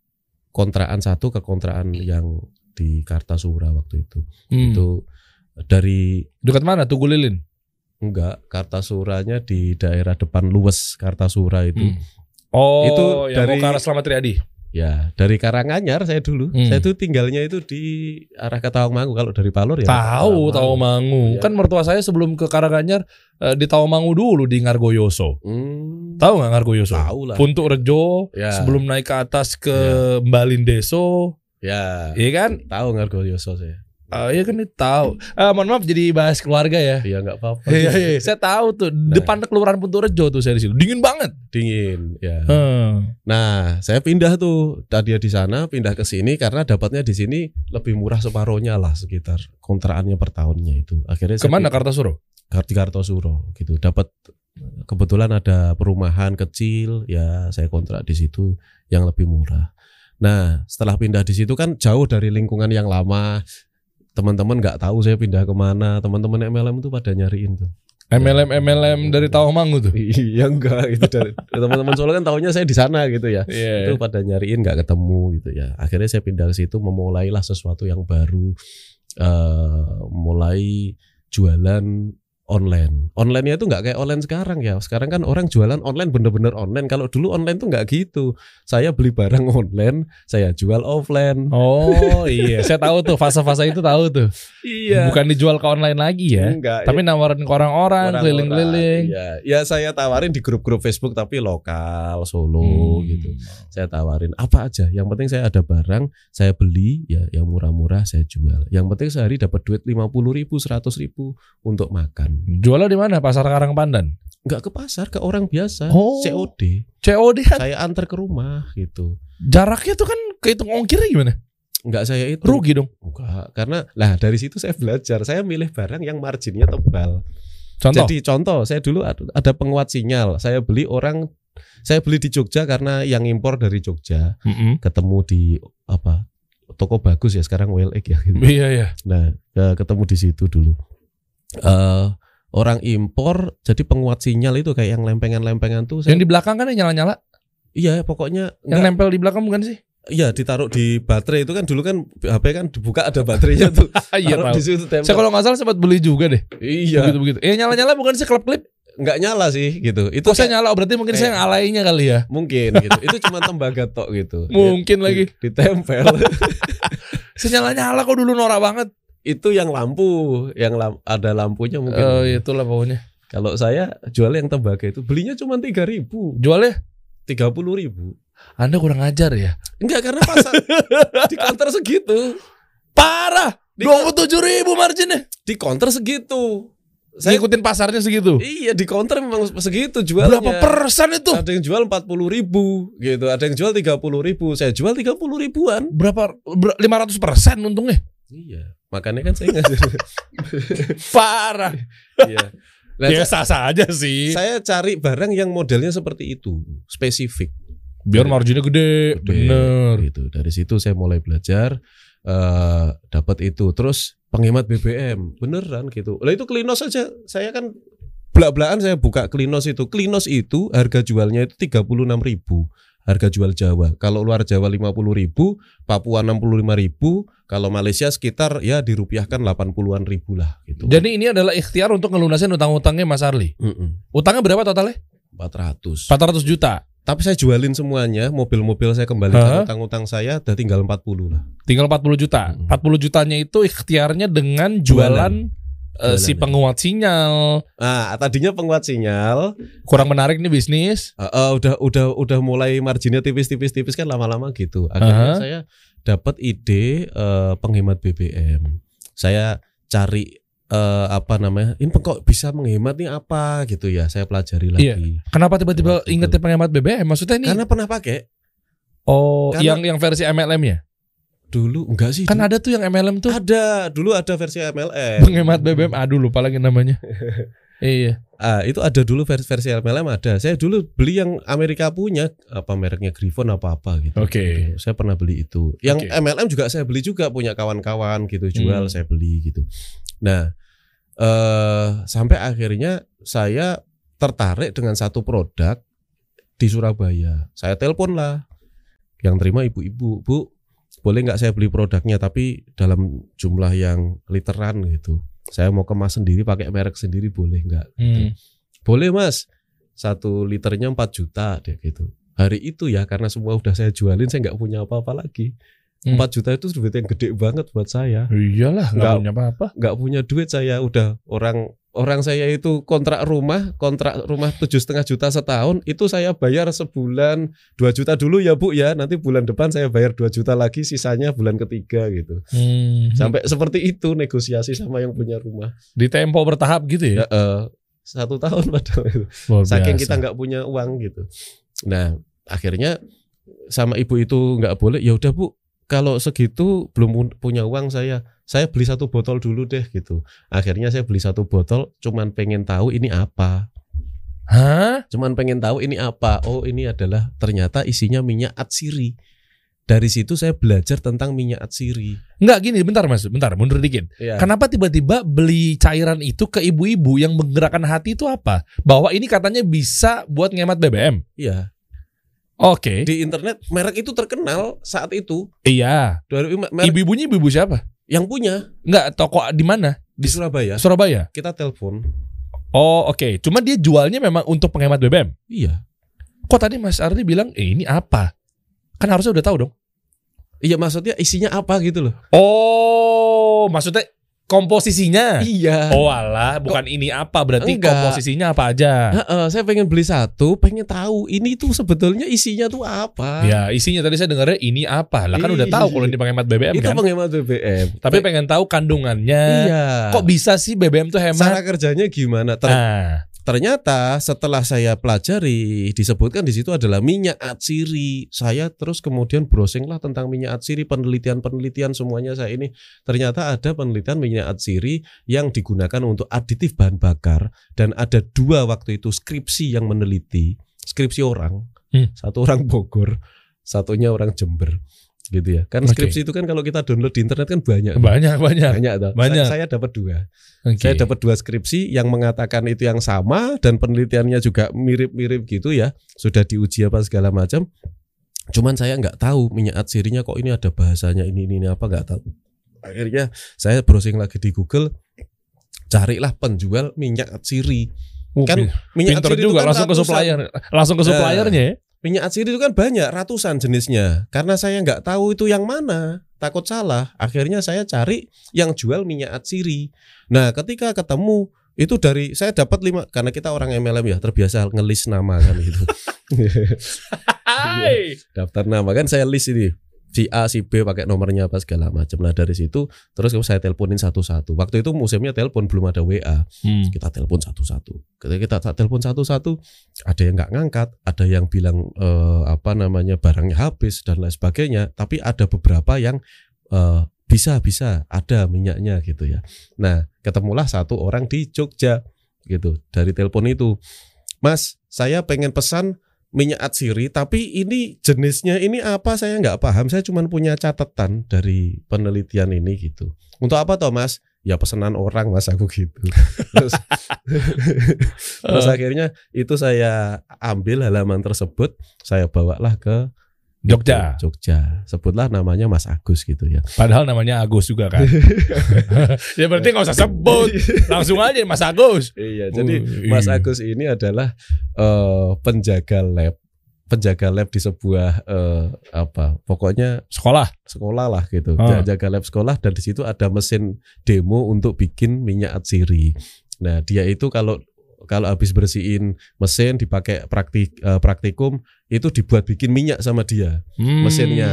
kontraan satu ke kontraan yang di Kartasura waktu itu Hmm. itu dari Dekat mana Tugu Lilin? enggak Kartasuranya di daerah depan Luwes Kartasura itu Hmm. Oh, Itu yang dari- mau ke arah Slamet Riyadi. Ya dari Karanganyar saya dulu Hmm. saya tuh tinggalnya itu di arah ke Tawangmangu kalau dari Palur ya Tahu Tawamangu. Iya. Kan mertua saya sebelum ke Karanganyar eh, di Tawamangu dulu di Ngargoyoso. hmm, Tahu nggak Ngargoyoso? tahu lah Puntuk Rejo Ya. sebelum naik ke atas ke Mbalin Deso, ya iya kan? tahu Ngargoyoso saya Ah, iya kan itu tahu. Ah, mohon maaf jadi bahas keluarga ya. iya nggak apa-apa Iya, iya, saya tahu tuh depan kelurahan Puntuk Rejo tuh saya di situ. Dingin banget. dingin ya Hmm. Nah, saya pindah tuh tadi di sana, pindah ke sini karena dapatnya di sini lebih murah separohnya lah sekitar kontraannya per tahunnya itu. Akhirnya saya Ke mana pindah Kartasuro? di Kartosuro gitu. Dapat kebetulan ada perumahan kecil, ya saya kontrak di situ yang lebih murah. Nah, setelah pindah di situ kan jauh dari lingkungan yang lama. Teman-teman nggak tahu saya pindah ke mana. Teman-teman MLM itu pada nyariin tuh. MLM MLM dari Tawamangu tuh. Iya enggak itu dari teman-teman Solo kan tahunya saya di sana gitu ya. Iya. itu pada nyariin nggak ketemu gitu ya akhirnya saya pindah ke situ memulailah sesuatu yang baru eh mulai jualan online. Online-nya itu nggak kayak online sekarang ya. Sekarang kan orang jualan online bener-bener online. Kalau dulu online tuh nggak gitu. Saya beli barang online, saya jual offline. Oh iya, saya tahu tuh fase-fase itu tahu tuh. Iya. Bukan dijual ke online lagi ya. Enggak. Tapi nawarin ke orang-orang, Orang-orang, keliling-keliling. Iya, ya saya tawarin di grup-grup Facebook tapi lokal Solo Hmm. gitu. Saya tawarin apa aja. Yang penting saya ada barang, saya beli ya yang murah-murah saya jual. Yang penting sehari dapat duit 50 ribu, 100 ribu untuk makan. Jualnya di mana? Pasar Karang Pandan. Enggak ke pasar, ke orang biasa. Oh. COD. COD kan Saya antar ke rumah gitu. jaraknya tuh kan kehitung ongkirnya gimana? Enggak saya itu. Rugi dong. Enggak, karena lah dari situ saya belajar. Saya milih barang yang marginnya tebal. Contoh. Jadi contoh, saya dulu ada penguat sinyal. Saya beli orang saya beli di Jogja karena yang impor dari Jogja Mm-mm. ketemu di apa toko bagus ya sekarang WLX ya. Gitu. Iya iya. Nah ke- ketemu di situ dulu. eh orang impor jadi penguat sinyal itu kayak yang lempengan-lempengan tuh. Saya, Yang di belakang kan yang nyala-nyala. iya pokoknya Yang enggak, nempel di belakang bukan sih? iya ditaruh di baterai itu kan dulu kan HP kan dibuka ada baterainya tuh. Iya tahu. di situ tempel. Saya kalau nggak salah sempat beli juga deh. iya Begitu begitu. Eh nyala-nyala bukan sih klip-klip? nggak nyala sih gitu. Itu Kok saya kayak- nyala? Oh, berarti mungkin saya yang alainya kali ya. mungkin gitu. Itu cuma tembaga tok gitu. Mungkin Di- lagi. ditempel. Saya nyala-nyala kok dulu norak banget. Itu yang lampu, yang lam- ada lampunya mungkin. Oh, itulah pokoknya. Kalau saya jual yang tembaga itu belinya cuma tiga ribu, Jualnya tiga puluh ribu. Anda kurang ajar ya. Enggak karena pasar di counter segitu, Parah. Dua puluh tujuh ribu marginnya. di counter segitu. Saya Saya ikutin pasarnya segitu. iya di counter memang segitu jualnya. Berapa persen itu? Ada yang jual empat puluh ribu gitu, ada yang jual tiga puluh ribu. Saya jual tiga puluh ribuan. Berapa? Lima ratus persen untungnya. Iya, makanya kan saya ngasih. Parah. iya. Nah, Ya sa- sah aja sih. saya cari barang yang modelnya seperti itu, spesifik. Biar marginnya gede. Gede, Bener. gitu. Dari situ saya mulai belajar eh dapat itu. Terus penghemat BBM, beneran gitu. Lah itu Klinos saja. Saya kan belak-belakan saya buka Klinos itu. Klinos itu harga jualnya itu 36.000 harga jual Jawa. Kalau luar Jawa 50.000, Papua 65.000, kalau Malaysia sekitar ya dirupiahkan 80-an ribu lah gitu. Jadi ini adalah ikhtiar untuk ngelunasin utang-utangnya Mas Arli. Mm-mm. Utangnya berapa totalnya? 400. 400 juta. Tapi saya jualin semuanya, mobil-mobil saya kembalikan utang-utang saya udah tinggal 40 lah. Tinggal 40 juta. Mm. 40 jutanya itu ikhtiarnya dengan jualan, eh, si penguat sinyal. Nah, tadinya penguat sinyal, Kurang menarik nih bisnis. uh, uh, udah udah udah mulai marginnya tipis-tipis tipis kan lama-lama gitu. Akhirnya Aha. saya dapat ide uh, penghemat BBM. Saya cari uh, apa namanya? Ini kok bisa menghemat nih apa gitu ya? Saya pelajari lagi. Iya. Kenapa tiba-tiba ingetnya pengemat BBM? Maksudnya ini Karena pernah pakai oh karena- yang yang versi MLM ya? Dulu enggak sih? Kan dulu. ada tuh yang MLM tuh ada, dulu ada versi MLM. penghemat BBM. Aduh lupa lagi namanya. iya. Ah, itu ada dulu versi versi MLM ada. Saya dulu beli yang Amerika punya apa mereknya Griffon apa apa gitu. Oke. Gitu. Saya pernah beli itu. Yang Oke. MLM juga saya beli juga punya kawan-kawan gitu jual Hmm. saya beli gitu. Nah, eh sampai akhirnya saya tertarik dengan satu produk di Surabaya. Saya telepon lah. Yang terima ibu-ibu, Bu, boleh nggak saya beli produknya tapi dalam jumlah yang literan gitu. Saya mau kemas sendiri pakai merek sendiri boleh nggak? Hmm. Boleh mas Satu liternya 4 juta dia gitu Hari itu ya karena semua udah saya jualin Saya nggak punya apa-apa lagi Hmm. 4 juta itu duit yang gede banget buat saya Iyalah Nggak. punya apa-apa. nggak punya duit saya udah orang orang saya itu kontrak rumah kontrak rumah tujuh setengah juta setahun itu saya bayar sebulan 2 juta dulu ya bu ya nanti bulan depan saya bayar 2 juta lagi sisanya bulan ketiga gitu Hmm. sampai seperti itu negosiasi sama yang punya rumah Di tempo bertahap gitu ya. ya, eh, satu tahun padahal itu saking kita nggak punya uang gitu. Nah akhirnya sama ibu itu nggak boleh. Ya udah bu, kalau segitu belum pun- punya uang saya, saya beli satu botol dulu deh gitu. Akhirnya saya beli satu botol, cuman pengen tahu ini apa. Hah? Cuman pengen tahu ini apa. Oh ini adalah ternyata isinya minyak atsiri. Dari situ saya belajar tentang minyak atsiri. Enggak gini, bentar Mas, bentar, mundur dikit. Ya. Kenapa tiba-tiba beli cairan itu ke ibu-ibu yang menggerakkan hati itu apa? Bahwa ini katanya bisa buat ngemat BBM. Iya. Oke. Di internet merek itu terkenal saat itu. Iya. Ibu-ibunya ibu-ibu siapa? Yang punya Enggak, toko di mana? di Surabaya. Surabaya. Kita telepon Oh oke, cuma dia jualnya memang untuk penghemat BBM. Iya. Kok tadi Mas Ardi bilang, eh ini apa? Kan harusnya udah tahu dong. Iya maksudnya isinya apa gitu loh. Oh, maksudnya komposisinya. Iya. Oh alah, bukan ini apa berarti Enggak. komposisinya apa aja? Heeh, saya pengen beli satu, pengen tahu ini tuh sebetulnya isinya tuh apa. Ya isinya tadi saya dengarnya ini apa lah kan udah Iya. tahu kalau ini penghemat BBM itu kan. penghemat BBM. Tapi pengen tahu kandungannya. iya. Kok bisa sih BBM tuh cara hemat? kerjanya gimana? Ter- Nah, Ternyata setelah saya pelajari disebutkan di situ adalah minyak atsiri. Saya terus kemudian browsing lah tentang minyak atsiri, penelitian-penelitian semuanya saya ini ternyata ada penelitian minyak atsiri yang digunakan untuk aditif bahan bakar dan ada dua waktu itu skripsi yang meneliti skripsi orang, Hmm. satu orang Bogor, satunya orang Jember, gitu ya. Kan Oke. skripsi itu kan kalau kita download di internet kan banyak, banyak banyak. banyak, toh. Banyak. Saya, saya dapat dua. Oke. Saya dapat dua skripsi yang mengatakan itu yang sama dan penelitiannya juga mirip-mirip gitu ya. Sudah diuji apa segala macam. Cuman saya nggak tahu minyak atsirinya kok ini ada bahasanya ini ini, ini apa nggak tahu. Akhirnya saya browsing lagi di Google, carilah penjual minyak atsiri. Oh, Kan minyak pinter itu juga kan langsung ke supplier, langsung ke Nah. suppliernya ya. Minyak atsiri itu kan banyak ratusan jenisnya. Karena saya nggak tahu itu yang mana, takut salah. Akhirnya saya cari yang jual minyak atsiri. Nah, ketika ketemu itu dari saya dapat lima karena kita orang MLM ya terbiasa ngelis nama kan gitu. Hai. Daftar nama kan saya list ini si A si B pakai nomornya apa segala macam. Nah dari situ terus saya teleponin satu-satu. Waktu itu musimnya telepon belum ada WA Hmm. kita telepon satu-satu. Ketika kita telepon satu-satu, ada yang nggak ngangkat, ada yang bilang eh, apa namanya barangnya habis dan lain sebagainya. Tapi ada beberapa yang eh, bisa bisa ada minyaknya gitu ya. Nah ketemulah satu orang di Jogja gitu dari telepon itu, Mas saya pengen pesan minyak atsiri tapi ini jenisnya ini apa saya nggak paham. Saya cuma punya catatan dari penelitian ini gitu. Untuk apa toh mas? Ya pesanan orang mas aku gitu. Terus terus akhirnya itu saya ambil halaman tersebut saya bawalah ke Jogja. Jogja sebutlah namanya Mas Agus gitu ya Padahal namanya Agus juga kan. ya berarti nggak usah sebut, langsung aja Mas Agus. iya jadi Mas iya. Agus ini adalah eh, penjaga lab penjaga lab di sebuah eh, apa pokoknya Sekolah. sekolah lah gitu Ah. jaga lab sekolah dan di situ ada mesin demo untuk bikin minyak atsiri nah dia itu kalau kalau habis bersihin mesin dipakai praktik eh, praktikum itu dibuat bikin minyak sama dia Hmm. Mesinnya.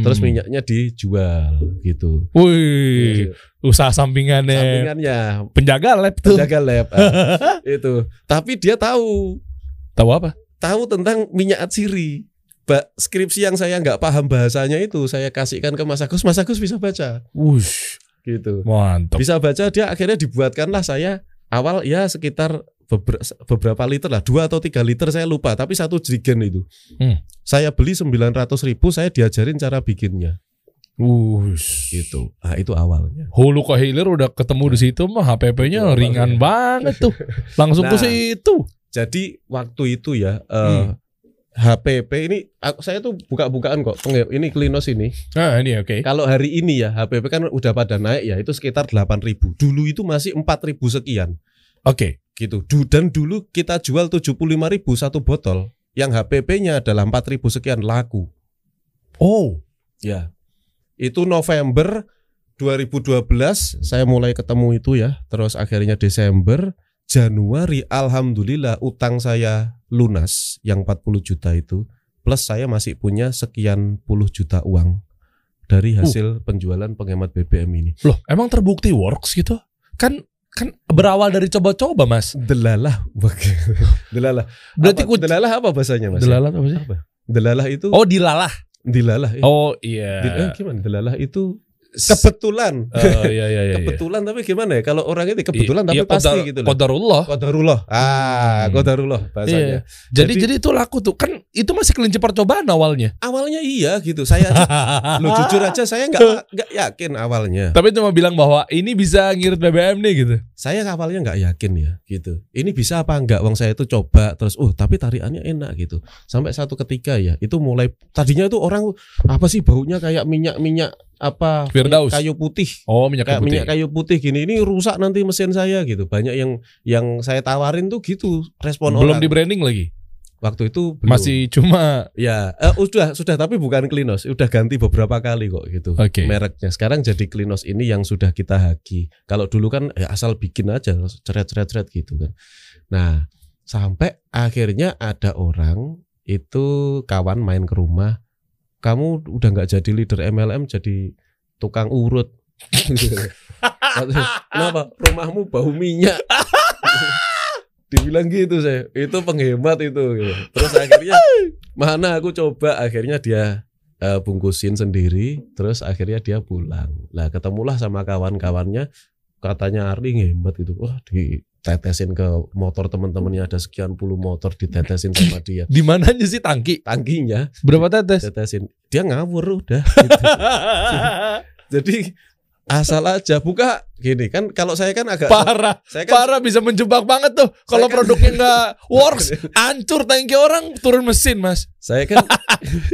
terus minyaknya dijual gitu Wih, usaha sampingannya. sampingannya Penjaga lab tuh. penjaga lab ah, itu tapi dia tahu Tahu apa? tahu tentang minyak atsiri Ba- skripsi yang saya nggak paham bahasanya itu saya kasihkan ke Mas Agus Mas Agus bisa baca Wush, gitu mantap. bisa baca dia akhirnya dibuatkanlah saya awal ya sekitar beberapa liter lah dua atau tiga liter saya lupa tapi satu jerigen itu Hmm. saya beli 900 ribu saya diajarin cara bikinnya Wush. gitu ah itu awalnya Hulu ke hilir udah ketemu di situ mah HPP-nya Itu ringan awalnya. banget tuh. Langsung ke Nah. situ. jadi waktu itu ya eh, Hmm. HPP ini aku- saya tuh buka-bukaan kok ini Klinos ini Nah, ini oke. kalau hari ini ya HPP kan udah pada naik ya itu sekitar 8.000 dulu itu masih 4.000 sekian Oke. gitu Du- dan dulu kita jual 75.000 satu botol yang HPP-nya adalah 4.000 sekian laku Oh. Ya. Itu November 2012 saya mulai ketemu itu ya. Terus akhirnya Desember, Januari alhamdulillah utang saya lunas yang 40 juta itu. Plus saya masih punya sekian puluh juta uang dari hasil penjualan penghemat BBM ini. Loh, emang terbukti works gitu? Kan kan berawal dari coba-coba, Mas. Delalah. Delalah. Berarti Apa- delalah apa bahasanya Mas? Delalah apa sih? Apa? Delalah itu Oh, dilalah. dilalah. ya. Oh, iya. Di- eh, gimana? Delalah itu kebetulan. Oh, iya iya iya. kebetulan tapi gimana ya kalau orang itu kebetulan tapi Iya, pasti qadar- gitu loh. Qadarullah. Qadarullah. Ah, Hmm. qadarullah bahasanya. Iya. Jadi, Jadi- jadi itu laku tuh. Kan itu masih kelinci percobaan awalnya. Awalnya iya gitu. Saya lo jujur aja saya nggak nggak yakin awalnya. Tapi cuma bilang bahwa ini bisa ngirit BBM nih gitu. saya awalnya nggak yakin ya gitu. Ini bisa apa enggak? Wong saya itu coba terus, oh tapi tarikannya enak gitu. Sampai satu ketika ya, itu mulai tadinya itu orang apa sih baunya kayak minyak-minyak apa Firdaus. kayu putih Oh, minyak kayu putih. minyak kayu putih gini ini rusak nanti mesin saya gitu banyak yang yang saya tawarin tuh gitu respon Belum orang di branding lagi. waktu itu belum. Masih cuma ya eh, sudah sudah tapi bukan Klinos udah ganti beberapa kali kok gitu Oke. mereknya sekarang jadi Klinos ini yang sudah kita haki kalau dulu kan ya asal bikin aja ceret ceret ceret gitu kan nah sampai akhirnya ada orang itu kawan main ke rumah kamu udah nggak jadi leader MLM jadi tukang urut. Kenapa? Rumahmu bau minyak. Dibilang gitu saya itu penghemat itu gitu. terus akhirnya mana aku coba? Akhirnya dia eh, bungkusin sendiri terus akhirnya dia pulang. Lah ketemulah sama kawan-kawannya. Katanya Arli hebat itu wah ditetesin ke motor teman-temannya ada sekian puluh motor ditetesin sama dia di mananya sih tangki? tangkinya Berapa tetes? ditetesin dia ngawur udah gitu. jadi asal aja buka gini kan kalau saya kan agak Parah, saya kan parah bisa menjebak banget tuh. Kalau kan- produknya nggak works, hancur tangki orang turun mesin mas. Saya kan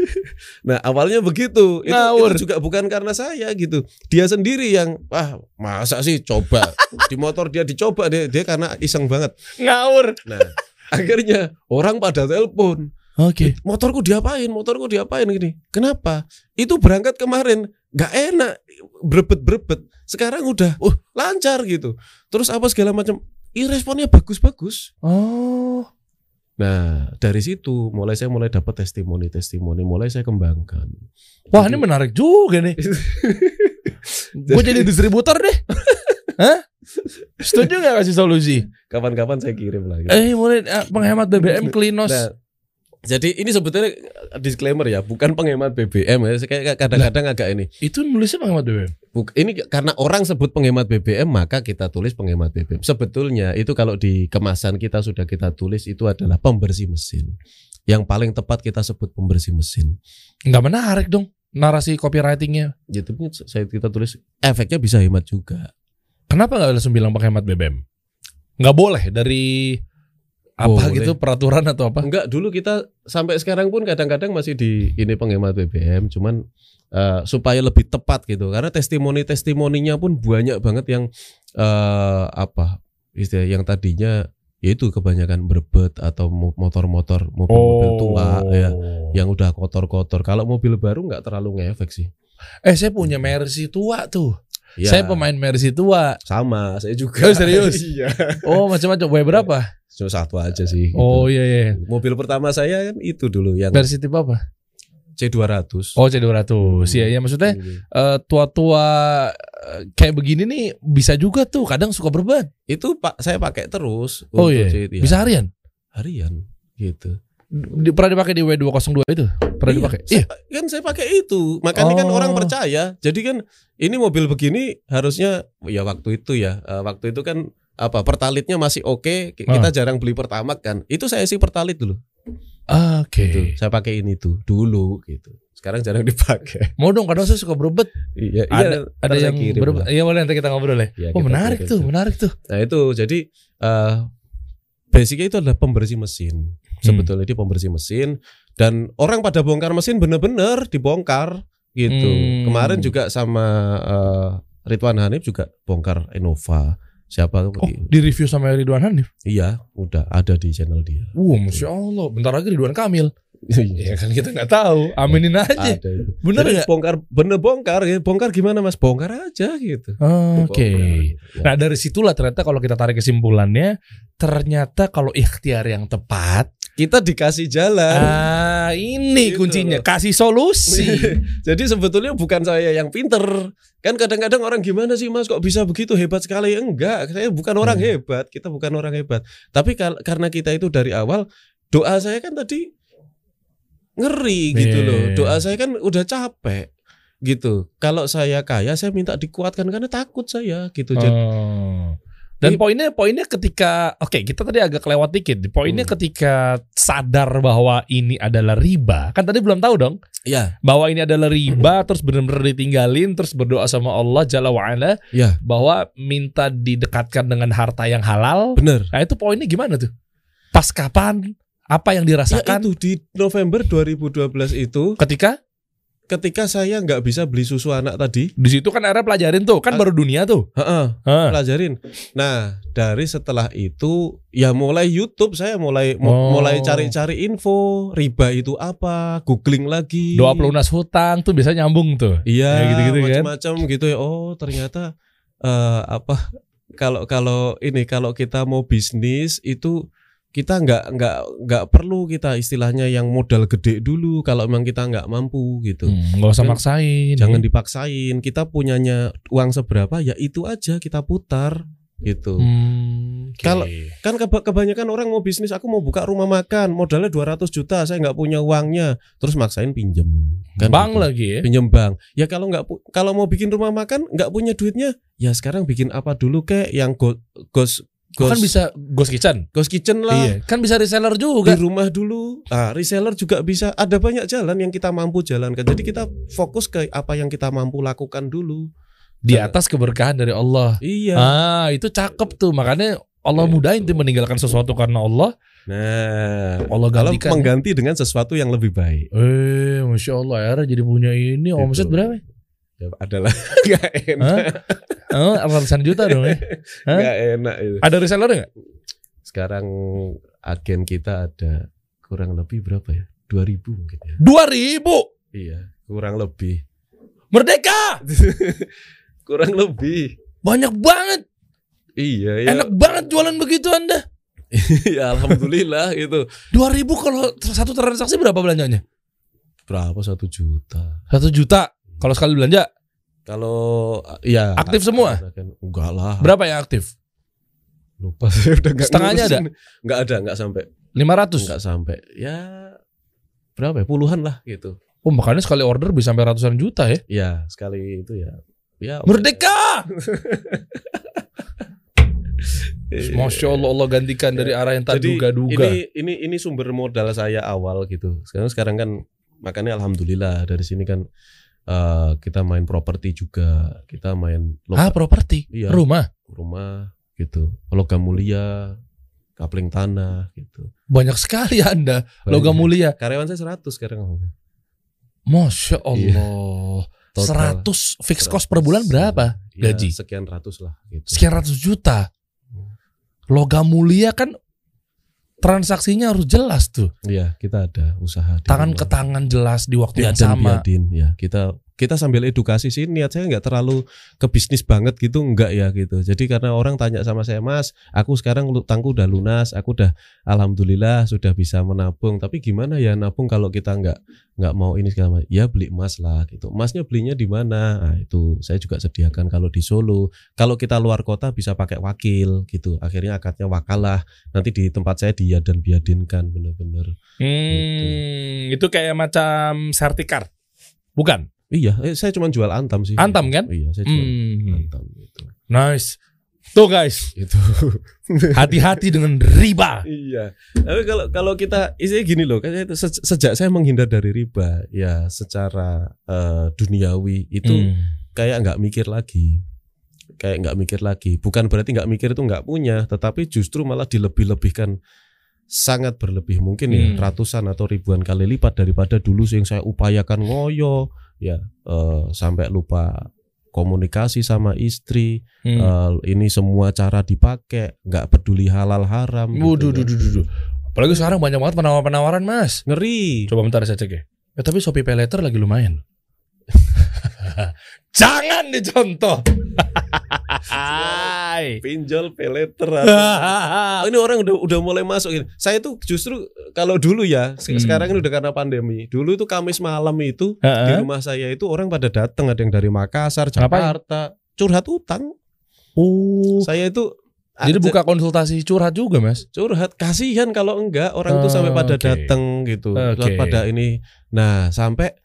Nah awalnya begitu itu, Ngawur. itu juga bukan karena saya gitu Dia sendiri yang Wah masa sih coba Di motor dia dicoba Dia, dia karena iseng banget Ngawur. Nah akhirnya orang pada telepon Oke. Motorku diapain Motorku diapain gini Kenapa Itu berangkat kemarin nggak enak Berebet-berebet Sekarang udah uh, lancar gitu Terus apa segala macam Ih responnya bagus-bagus Oh. Nah dari situ mulai saya mulai dapat testimoni-testimoni Mulai saya kembangkan Wah Jadi- ini menarik juga nih. Gue jadi distributor deh. Hah? Setuju gak kasih solusi? kapan-kapan saya kirim lagi. Eh mulai eh, penghemat BBM Klinos. Nah, jadi ini sebetulnya disclaimer ya, bukan penghemat BBM ya. Saya Kayak kadang-kadang agak ini. Itu nulisnya penghemat BBM. Buk- ini karena orang sebut penghemat BBM maka kita tulis penghemat BBM. Sebetulnya itu kalau di kemasan kita sudah kita tulis itu adalah pembersih mesin. Yang paling tepat kita sebut pembersih mesin. Nggak menarik dong narasi copywritingnya. Jadi saya kita tulis efeknya bisa hemat juga. Kenapa nggak langsung bilang penghemat BBM? Nggak boleh dari apa Boleh. gitu peraturan atau apa? Enggak, dulu kita sampai sekarang pun kadang-kadang masih di ini penghemat BBM, cuman eh, supaya lebih tepat gitu. Karena testimoni-testimoninya pun banyak banget yang eh, apa istilah yang tadinya yaitu kebanyakan berbet atau mo- motor-motor mobil-mobil tua ya yang udah kotor-kotor. Kalau mobil baru nggak terlalu ngefek sih. Eh saya punya Mercy tua tuh. Ya, Saya pemain Mercy tua. sama, saya juga. Oh, serius? iya. Oh macam-macam. W berapa? Cuma satu aja sih. gitu. Oh iya iya. Mobil pertama saya kan itu dulu yang Mercy tipe apa? C200. Oh C200. Iya ya maksudnya eh, tua-tua eh, kayak begini nih bisa juga tuh kadang suka berbat. itu pak saya pakai terus Oh untuk iya. CT, ya. Bisa harian. harian gitu Di, pernah dipakai di W202 itu? Pernah Iya, dipakai? saya- Iya. kan saya pakai itu makanya kan Oh. orang percaya jadi kan ini mobil begini harusnya ya waktu itu ya eh, waktu itu kan apa pertalitnya masih oke ki- Ah. kita jarang beli pertamak kan itu saya sih pertalit dulu Oke. gitu. saya pakai ini tuh dulu gitu sekarang jarang dipakai Mau dong kadang saya suka berbet. iya Ada iya, ada ntar saya yang kirim berbet. lah. Iya boleh nanti kita ngobrol ya. Iya, Oh menarik kirim tuh, menarik tuh. nah itu jadi eh basicnya itu adalah pembersih mesin Hmm. sebetulnya dia pembersih mesin dan orang pada bongkar mesin bener-bener dibongkar gitu. Hmm. Kemarin juga sama eh, Ridwan Hanif juga bongkar Innova. Siapa tuh? Oh, di review sama Ridwan Hanif. Iya, udah ada di channel dia. Wah, masya Allah. Bentar lagi Ridwan Kamil. Iya, Ya kan kita nggak tahu. Aminin aja. ada itu. Bener nggak? bongkar bener bongkar ya. Bongkar gimana Mas? Bongkar aja gitu. Oke. Bongkar. Ya. Nah dari situlah ternyata kalau kita tarik kesimpulannya, ternyata kalau ikhtiar yang tepat, Kita dikasih jalan. ah ini Gitu kuncinya loh. kasih solusi. Jadi sebetulnya bukan saya yang pinter. Kan kadang-kadang orang gimana sih Mas kok bisa begitu hebat sekali? Enggak, saya bukan orang Hmm. hebat. Kita bukan orang hebat. Tapi karena kita itu dari awal doa saya kan tadi ngeri gitu Iya. loh. Doa saya kan udah capek gitu. Kalau saya kaya saya minta dikuatkan karena takut saya gitu. Jadi Oh. Dan Ini- poinnya poinnya ketika oke kita tadi agak kelewat dikit. Poinnya Hmm. ketika sadar bahwa ini adalah riba. Kan tadi belum tahu dong Iya, bahwa ini adalah riba terus benar-benar ditinggalin terus berdoa sama Allah Jalla wa ala iya, bahwa minta didekatkan dengan harta yang halal. bener. Nah, itu poinnya gimana tuh? Pas kapan? Apa yang Ya dirasakan itu di November 2012 itu ketika ketika saya nggak bisa beli susu anak tadi, di situ kan era pelajarin tuh, kan Ah. baru dunia tuh. heeh, Hah. pelajarin. Nah, dari setelah itu ya mulai YouTube saya mulai Oh. mulai cari-cari info riba itu apa, googling lagi. Doa pelunas hutang tuh biasa nyambung tuh. Iya, Ya, gitu-gitu kan. macam-macam gitu ya. Oh, ternyata eh, apa kalau kalau ini kalau kita mau bisnis itu kita nggak nggak nggak perlu kita istilahnya yang modal gede dulu kalau memang kita nggak mampu gitu. Hmm, nggak usah Kan maksain. Jangan dipaksain. Kita punyanya uang seberapa ya itu aja kita putar gitu. Hmm, oke. Kalau- Kan keba- kebanyakan orang mau bisnis, aku mau buka rumah makan, modalnya 200 juta, saya nggak punya uangnya, terus maksain pinjem. Kan Bang gitu. lagi ya. pinjem bank. Ya kalau nggak kalau mau bikin rumah makan nggak punya duitnya, ya sekarang bikin apa dulu kek yang go, ghost ghost, kan bisa ghost kitchen. ghost kitchen lah. Iya, kan bisa reseller Di juga. rumah dulu, ah, reseller juga bisa. Ada banyak jalan yang kita mampu jalankan. Jadi kita fokus ke apa yang kita mampu lakukan dulu. Di atas keberkahan dari Allah. Iya. Ah, itu cakep tuh. Makanya Allah Gitu. mudahin tuh meninggalkan sesuatu karena Allah. Nah, Allah gantikan. mengganti dengan sesuatu yang lebih baik. Eh, masya Allah ya jadi punya ini omset Gitu. berapa? Ya, adalah nggak enak, Oh, ratusan juta dong ya. Hah? nggak enak itu. Ada reseller nggak? Sekarang agen kita ada kurang lebih berapa ya? 2000 mungkin ya. Dua ribu. Iya, kurang lebih. Merdeka. kurang lebih. Banyak banget. Iya, ya. Enak banget jualan begitu anda. ya alhamdulillah itu. Dua ribu kalau satu transaksi berapa belanjanya? Berapa satu juta? Satu juta. Kalau sekali belanja Kalau ya Aktif semua? Enggak lah. berapa yang aktif? Lupa saya udah enggak Setengahnya ada? Enggak ada, enggak sampai. 500. Enggak sampai. Ya berapa ya? Puluhan lah gitu. Oh, makanya sekali order bisa sampai ratusan juta ya. Ya, sekali itu ya. Ya. Merdeka. Iya. Masya Allah Allah gantikan dari arah yang tak duga-duga. ini ini ini sumber modal saya awal gitu. Sekarang sekarang kan makanya alhamdulillah dari sini kan eh, kita main properti juga, kita main Ah, properti. Iya. Rumah. rumah gitu, logam mulia, kapling tanah gitu. Banyak sekali Anda. Logam Banyak. mulia. Karyawan saya 100 sekarang. Masya Allah. Total. 100 fixed cost per bulan berapa? Ya, gaji? sekian ratus lah gitu. Sekian ratus juta. Logam mulia kan transaksinya harus jelas tuh. Iya, kita ada usaha Tangan ke tangan jelas di waktu Iya, yang sama. biadin ya. Kita kita sambil edukasi sih niat saya nggak terlalu ke bisnis banget gitu enggak ya gitu. Jadi karena orang tanya sama saya, "Mas, aku sekarang utangku udah lunas, aku udah alhamdulillah sudah bisa menabung. Tapi gimana ya nabung kalau kita nggak nggak mau ini segala macam?" Ya beli emas lah gitu. Emasnya belinya di mana? Nah, itu saya juga sediakan kalau di Solo. Kalau kita luar kota bisa pakai wakil gitu. Akhirnya akadnya wakalah. Nanti di tempat saya dia dan biadinkan bener-bener. Hmm, itu kayak macam sertikar. Bukan. Iya, eh, saya cuma jual antam sih. Antam kan? Iya, saya jual Hmm. antam gitu. Nice. Tuh guys, Itu. hati-hati dengan riba. iya. Tapi kalau kalau kita isinya gini loh, se- sejak saya menghindar dari riba, ya secara eh, duniawi itu Hmm. kayak nggak mikir lagi. Kayak nggak mikir lagi. Bukan berarti nggak mikir itu nggak punya, tetapi justru malah dilebih-lebihkan sangat berlebih mungkin ya Hmm. ratusan atau ribuan kali lipat daripada dulu yang saya upayakan ngoyo ya eh, sampai lupa komunikasi sama istri Hmm. Eh, ini semua cara dipakai, nggak peduli halal haram. gitu Waduh, ya. duh, duh, duh. Apalagi sekarang banyak banget penawaran-penawaran, Mas. Ngeri. Coba bentar saya cek ya. Eh, tapi Shopee Pay Later lagi lumayan. Jangan dicontoh. Hai. Pinjol peleter. Oh, ini orang udah udah mulai masuk ini. Saya tuh justru kalau dulu ya, Hmm. sekarang ini udah karena pandemi. Dulu itu Kamis malam itu di Heeh. rumah saya itu orang pada datang, ada yang dari Makassar, Ngapain? Jakarta, curhat utang. Oh. Saya itu Jadi aja- buka konsultasi curhat juga, Mas. curhat kasihan kalau enggak orang tuh Oh, sampai pada oke. datang gitu Oke. pada ini nah sampai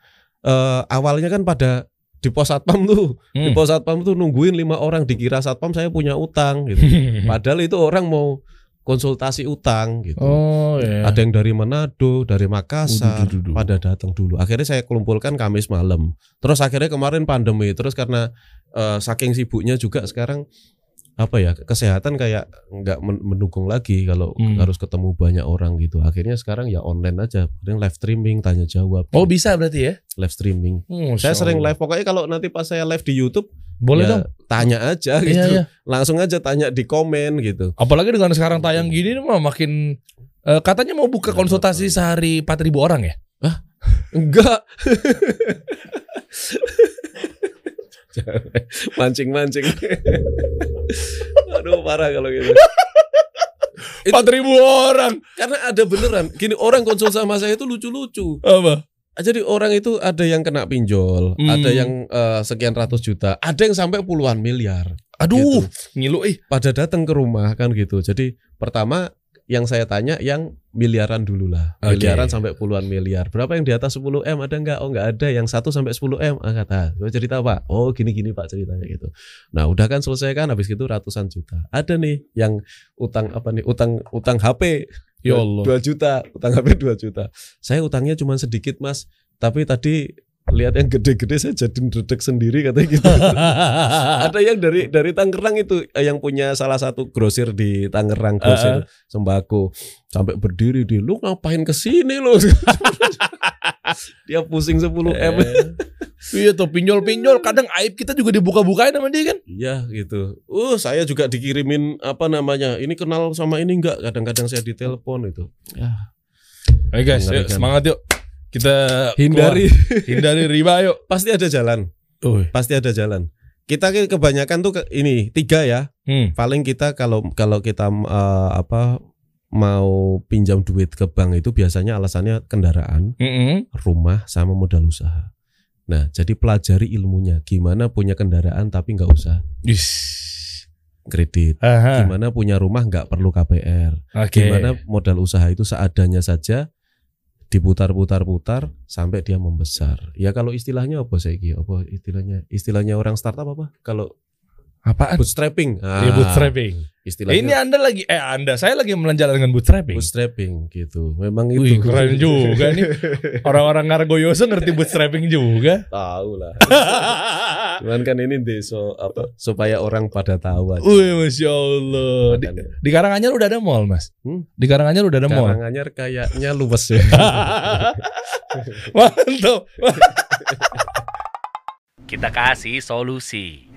eh, awalnya kan pada di pos satpam tuh, di Hmm. pos satpam tuh nungguin lima orang dikira satpam saya punya utang gitu. Padahal itu orang mau konsultasi utang gitu. oh ya. Ada yang dari Manado, dari Makassar, Waduh, duh, duh, pada datang dulu. Akhirnya saya kumpulkan Kamis malam. Terus akhirnya kemarin pandemi, terus karena eh, saking sibuknya juga sekarang apa ya kesehatan kayak nggak men- mendukung lagi kalau Hmm. harus ketemu banyak orang gitu. Akhirnya sekarang ya online aja, Kadang live streaming, tanya jawab. Oh bisa berarti ya? live streaming. Hmm, Saya sering live pokoknya kalau nanti pas saya live di YouTube Boleh ya dong. tanya aja gitu. Iya iya. Langsung aja tanya di komen gitu. Apalagi dengan sekarang tayang gini nih mah makin eh, katanya mau buka konsultasi sehari 4000 orang ya? Enggak. Mancing-mancing. Aduh parah kalau gitu. Itu- 4000 orang. Karena ada beneran. Gini orang konsul sama saya itu lucu-lucu. Apa? Jadi orang itu ada yang kena pinjol, Hmm. ada yang eh, sekian ratus juta, ada yang sampai puluhan miliar. Aduh, Gitu. ngilu ih. Pada datang ke rumah kan gitu. Jadi pertama yang saya tanya yang miliaran dulu lah. Oke. Miliaran sampai puluhan miliar. Berapa yang di atas 10 M ada enggak? Oh enggak ada. Yang 1 sampai 10 M. Ah, kata. Coba cerita Pak. Oh gini-gini Pak ceritanya gitu. Nah udah kan selesai kan. Habis itu ratusan juta. Ada nih yang utang apa nih? Utang utang HP. Ya Dua- Allah. dua juta. Utang HP 2 juta. Saya utangnya cuma sedikit Mas. Tapi tadi lihat yang gede-gede saya jadi dedek sendiri katanya gitu. ada yang dari dari Tangerang itu eh, yang punya salah satu grosir di Tangerang grosir sembako. Sampai berdiri di lu ngapain ke sini lu? Dia pusing 10 m. Iya tuh pinjol-pinjol. Kadang aib kita juga dibuka-bukain sama dia kan. iya gitu. Uh saya juga dikirimin apa namanya ini kenal sama ini enggak? Kadang-kadang saya ditelepon itu. Ya. Ayo guys, yuk, Mengerikan. semangat yuk. Kita hindari keluar. hindari riba yuk. pasti ada jalan pasti ada jalan kita ke- kebanyakan tuh ke- ini tiga ya Hmm. paling kita kalau kalau kita eh, apa mau pinjam duit ke bank itu biasanya alasannya kendaraan Mm-mm. rumah sama modal usaha. Nah, jadi pelajari ilmunya. Gimana punya kendaraan tapi nggak usah kredit. Aha. Gimana punya rumah nggak perlu KPR. Oke. Gimana modal usaha itu seadanya saja diputar-putar-putar sampai dia membesar. Ya kalau istilahnya apa saya Apa istilahnya? Istilahnya orang startup apa? Kalau Apaan? bootstrapping. Ah, Ya bootstrapping. Istilahnya Ini Anda lagi eh Anda saya lagi menjalankan bootstrapping. bootstrapping gitu. Memang Wih, itu. keren juga nih. Orang-orang Ngargoyoso ngerti bootstrapping juga. Tahu lah. Cuman kan ini deso apa supaya orang pada tahu aja. Wih, masya Allah. Di, di Karanganyar udah ada mall, mas. Hmm? Di Karanganyar udah ada mall. Karanganyar kayaknya luwes ya. Mantap. Kita kasih solusi.